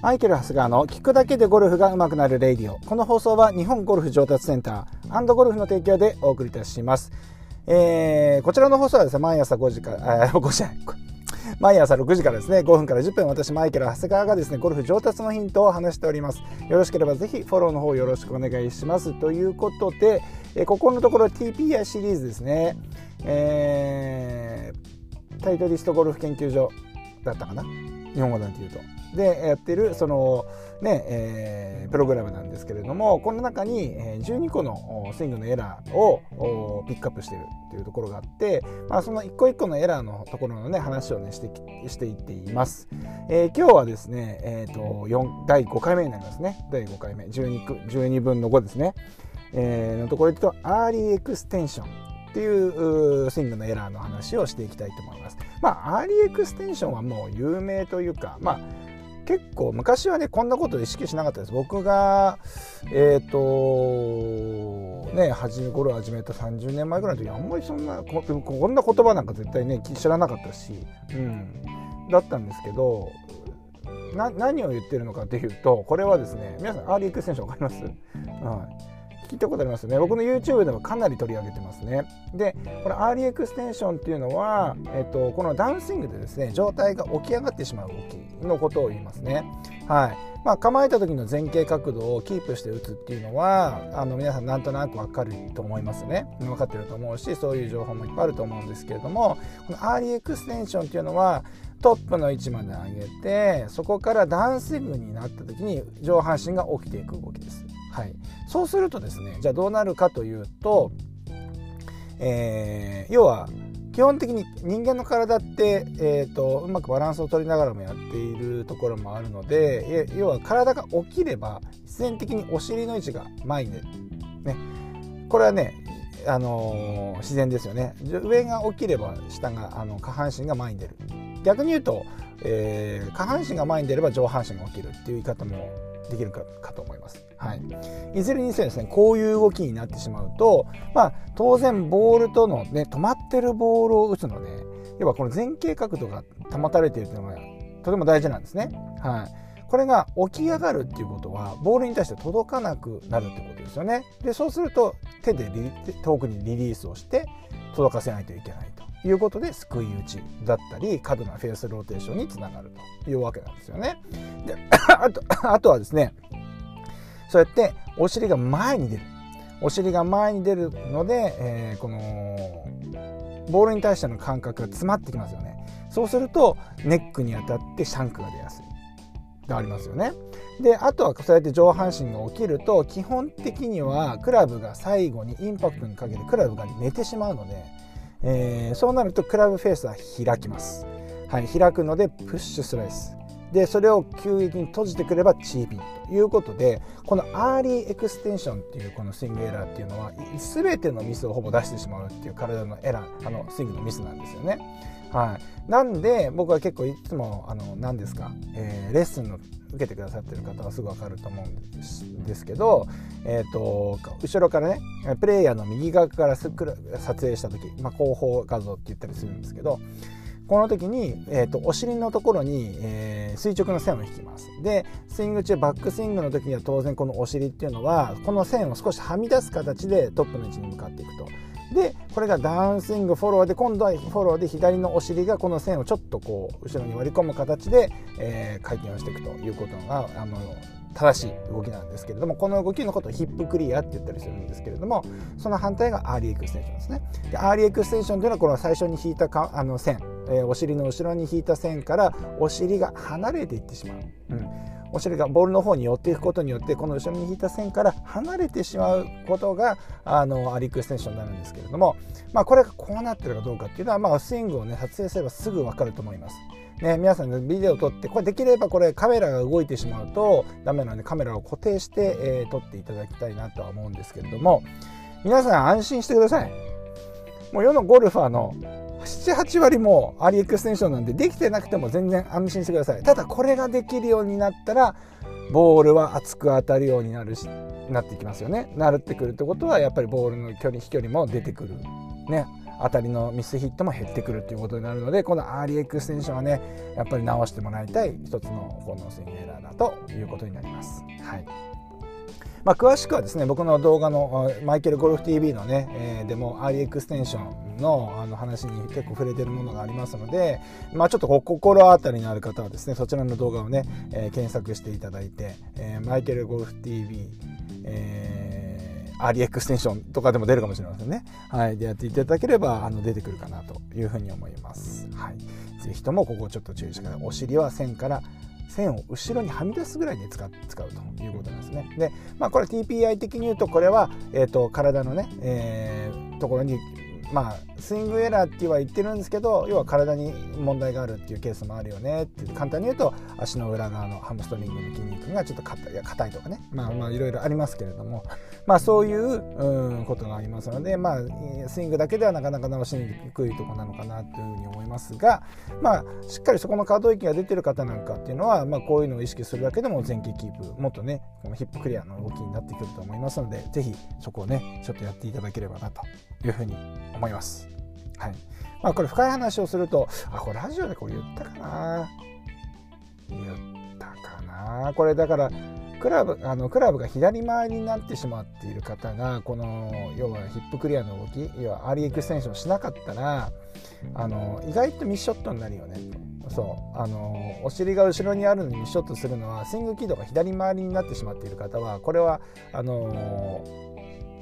マイケル・ハスガーの聞くだけでゴルフが上手くなるレイディオ。この放送は日本ゴルフ上達センターゴルフの提供でお送りいたします。えー、こちらの放送はですね、毎朝5時から、あ、5時。毎朝6時からですね、5分から10分、私、マイケル・長谷川がですね、ゴルフ上達のヒントを話しております。よろしければぜひフォローの方よろしくお願いします。ということで、えここのところ TPI シリーズですね、えー、タイトリストゴルフ研究所だったかな日本語なんて言うと。でやってるそのね、えー、プログラムなんですけれどもこの中に12個のスイングのエラーをピックアップしているっていうところがあって、まあ、その一個一個のエラーのところのね話をねしてしていっています、えー、今日はですね、えーと、4第5回目になりますね。第5回目。12, 12分の5ですね、えー、のところで言うとアーリーエクステンションっていうスイングのエラーの話をしていきたいと思います。まあ、アーリーエクステンションはもう有名というか、まあ、結構昔はねこんなこと意識しなかったです。僕がえっ、ー、とね始め頃始めた30年前ぐらいの時あんまりそんなこんな言葉なんか絶対ね知らなかったし、うん、だったんですけどな何を言ってるのかっていうとこれはですね皆さんアーリーエクステンション分かります、はい。聞いたことありますね。僕の YouTube でもかなり取り上げてますね。でこれアーリーエクステンションっていうのは、えっと、このダウンスイングでですね上体が起き上がってしまう動きのことを言いますね。はい。まあ、構えた時の前傾角度をキープして打つっていうのはあの皆さんなんとなく分かると思いますね。分かってると思うしそういう情報もいっぱいあると思うんですけれどもこのアーリーエクステンションっていうのはトップの位置まで上げてそこからダウンスイングになった時に上半身が起きていく動きですはい、そうするとですねじゃあどうなるかというと、えー、要は基本的に人間の体って、えーと、うまくバランスを取りながらもやっているところもあるので要は体が起きれば必然的にお尻の位置が前に、ね、これはねあのー、自然ですよね。上が起きれば下があの下半身が前に出る。逆に言うと、えー、下半身が前に出れば上半身が起きるっていう言い方もできるかかと思います。はい、いずれにせよですねこういう動きになってしまうと、まあ、当然ボールとの、ね、止まってるボールを打つので要はこの前傾角度が保たれているというのがとても大事なんですね。はいこれが起き上がるっていうことはボールに対して届かなくなるってことですよね。でそうすると手で遠くにリリースをして届かせないといけないということで、すくい打ちだったり、過度なフェースローテーションにつながるというわけなんですよね。で、あと、あとはですね、そうやってお尻が前に出る。お尻が前に出るので、えー、この、ボールに対しての感覚が詰まってきますよね。そうすると、ネックに当たってシャンクが出やすい。がありますよね。であとはそうやって上半身が起きると基本的にはクラブが最後にインパクトにかけてクラブが寝てしまうので、えー、そうなるとクラブフェースは開きます、はい、開くのでプッシュスライス。でそれを急激に閉じてくればチーピンということでこのアーリーエクステンションっていうこのスイングエラーっていうのは全てのミスをほぼ出してしまうっていう体のエラーあのスイングのミスなんですよね。はい、なんで僕は結構いつもあの何ですか、えー、レッスンの受けてくださってる方はすぐ分かると思うんですけど、えーと、後ろからねプレイヤーの右側から撮影した時、まあ、後方画像って言ったりするんですけどこの時に、えーと、お尻のところに、えー、垂直の線を引きます。でスイング中バックスイングの時には当然このお尻っていうのはこの線を少しはみ出す形でトップの位置に向かっていくと。でこれがダウンスイングフォローで今度はフォローで左のお尻がこの線をちょっとこう後ろに割り込む形で、えー、回転をしていくということがあの正しい動きなんですけれどもこの動きのことをヒップクリアって言ったりするんですけれどもその反対がアーリーエクステンションですね。でアーリーエクステンションというのはこの最初に引いたかあの線、えー、お尻の後ろに引いた線からお尻が離れていってしまう、うん。お尻がボールの方に寄っていくことによってこの後ろに引いた線から離れてしまうことがあのアーリーエクステンションになるんですけれども、まあ、これがこうなってるかどうかっていうのは、まあ、スイングを、ね、撮影すればすぐ分かると思います。ね、皆さんのビデオを撮ってこれできればこれカメラが動いてしまうとダメなのでカメラを固定して、えー、撮っていただきたいなとは思うんですけれども皆さん安心してください。もう世のゴルファーの78割もアリエクステンションなんでできてなくても全然安心してください。ただこれができるようになったらボールは厚く当たるようになるしなってきますよねなるってくるってことはやっぱりボールの距離飛距離も出てくる。ね当たりのミスヒットも減ってくるということになるのでこのアーリーエクステンションはねやっぱり直してもらいたい一つのこのスイングエラーだということになります。はい。まあ、詳しくはですね僕の動画のマイケルゴルフ TV のね、えー、でもアーリーエクステンションのあの話に結構触れてるものがありますので、まあ、ちょっと心当たりのある方はですねそちらの動画をね、えー、検索していただいて、えー、マイケルゴルフ TV、えー、アリエクステンションとかでも出るかもしれませんね。はい。でやっていただければ、あの、出てくるかなというふうに思います。はい。ぜひともここちょっと注意してください。お尻は線から線を後ろにはみ出すぐらいで使う使うということなんですね。で、まあこれ TPI 的に言うとこれは、えーと、体のね、えー、ところにまあスイングエラーっては言ってるんですけど要は体に問題があるっていうケースもあるよねって簡単に言うと足の裏側のハムストリングの筋肉がちょっと硬いとかねまあまあいろいろありますけれどもまあそういうことがありますのでまあスイングだけではなかなか直しにくいとこなのかなというふうに思いますがまあしっかりそこの可動域が出てる方なんかっていうのはまあこういうのを意識するだけでも前傾キープもっとねこのヒップクリアの動きになってくると思いますので是非そこをねちょっとやっていただければなというふうに思います。思います。はい。まあ、これ深い話をするとあこれラジオでこれ言ったかな。言ったかな。これだからクラブあのクラブが左回りになってしまっている方がこの要はヒップクリアの動き要はアーリーエクステンションしなかったらあの意外とミスショットになるよね。そう。あのお尻が後ろにあるのにミスショットするのはスイング軌道が左回りになってしまっている方はこれはあの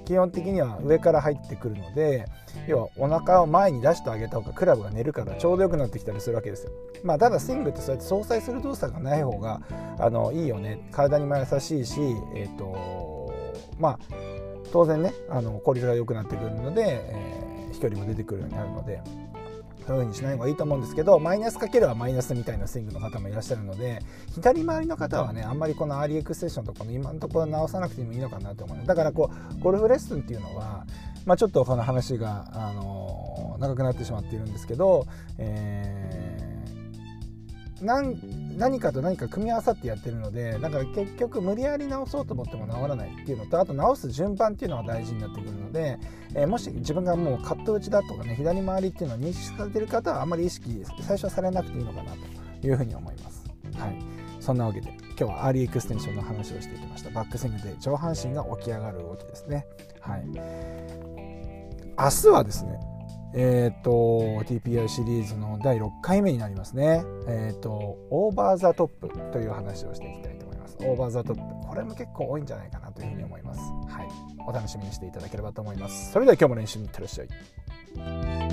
基本的には上から入ってくるので要はお腹を前に出してあげた方がクラブが寝るからちょうどよくなってきたりするわけですよ。まあ、ただスイングってそうやって相殺する動作がない方があのいいよね体にも優しいし、えーとまあ、当然ねあの効率が良くなってくるので、えー、飛距離も出てくるようになるのでそういう風にしない方がいいと思うんですけどマイナスかけるマイナスみたいなスイングの方もいらっしゃるので左回りの方はねあんまりこのアーリーエクステンションとかの今のところ直さなくてもいいのかなと思うだからこうゴルフレッスンっていうのは、まあ、ちょっとこの話が、あの、長くなってしまっているんですけど、えー、何何かと何か組み合わさってやってるのでだか結局無理やり直そうと思っても直らないっていうのとあと直す順番っていうのが大事になってくるので、えー、もし自分がもうカット打ちだとかね左回りっていうのを認識されてる方はあんまり意識最初はされなくていいのかなというふうに思います。はい、そんなわけで今日はアーリーエクステンションの話をしていきましたバックスイングで上半身が起き上がる動きですね。はい、明日はですねえっ、ー、と TPI シリーズの第6回目になりますね。えっ、ー、とオーバーザトップという話をしていきたいと思います。オーバーザトップこれも結構多いんじゃないかなというふうに思います。はい、お楽しみにしていただければと思います。それでは今日も練習にいってらっしゃい。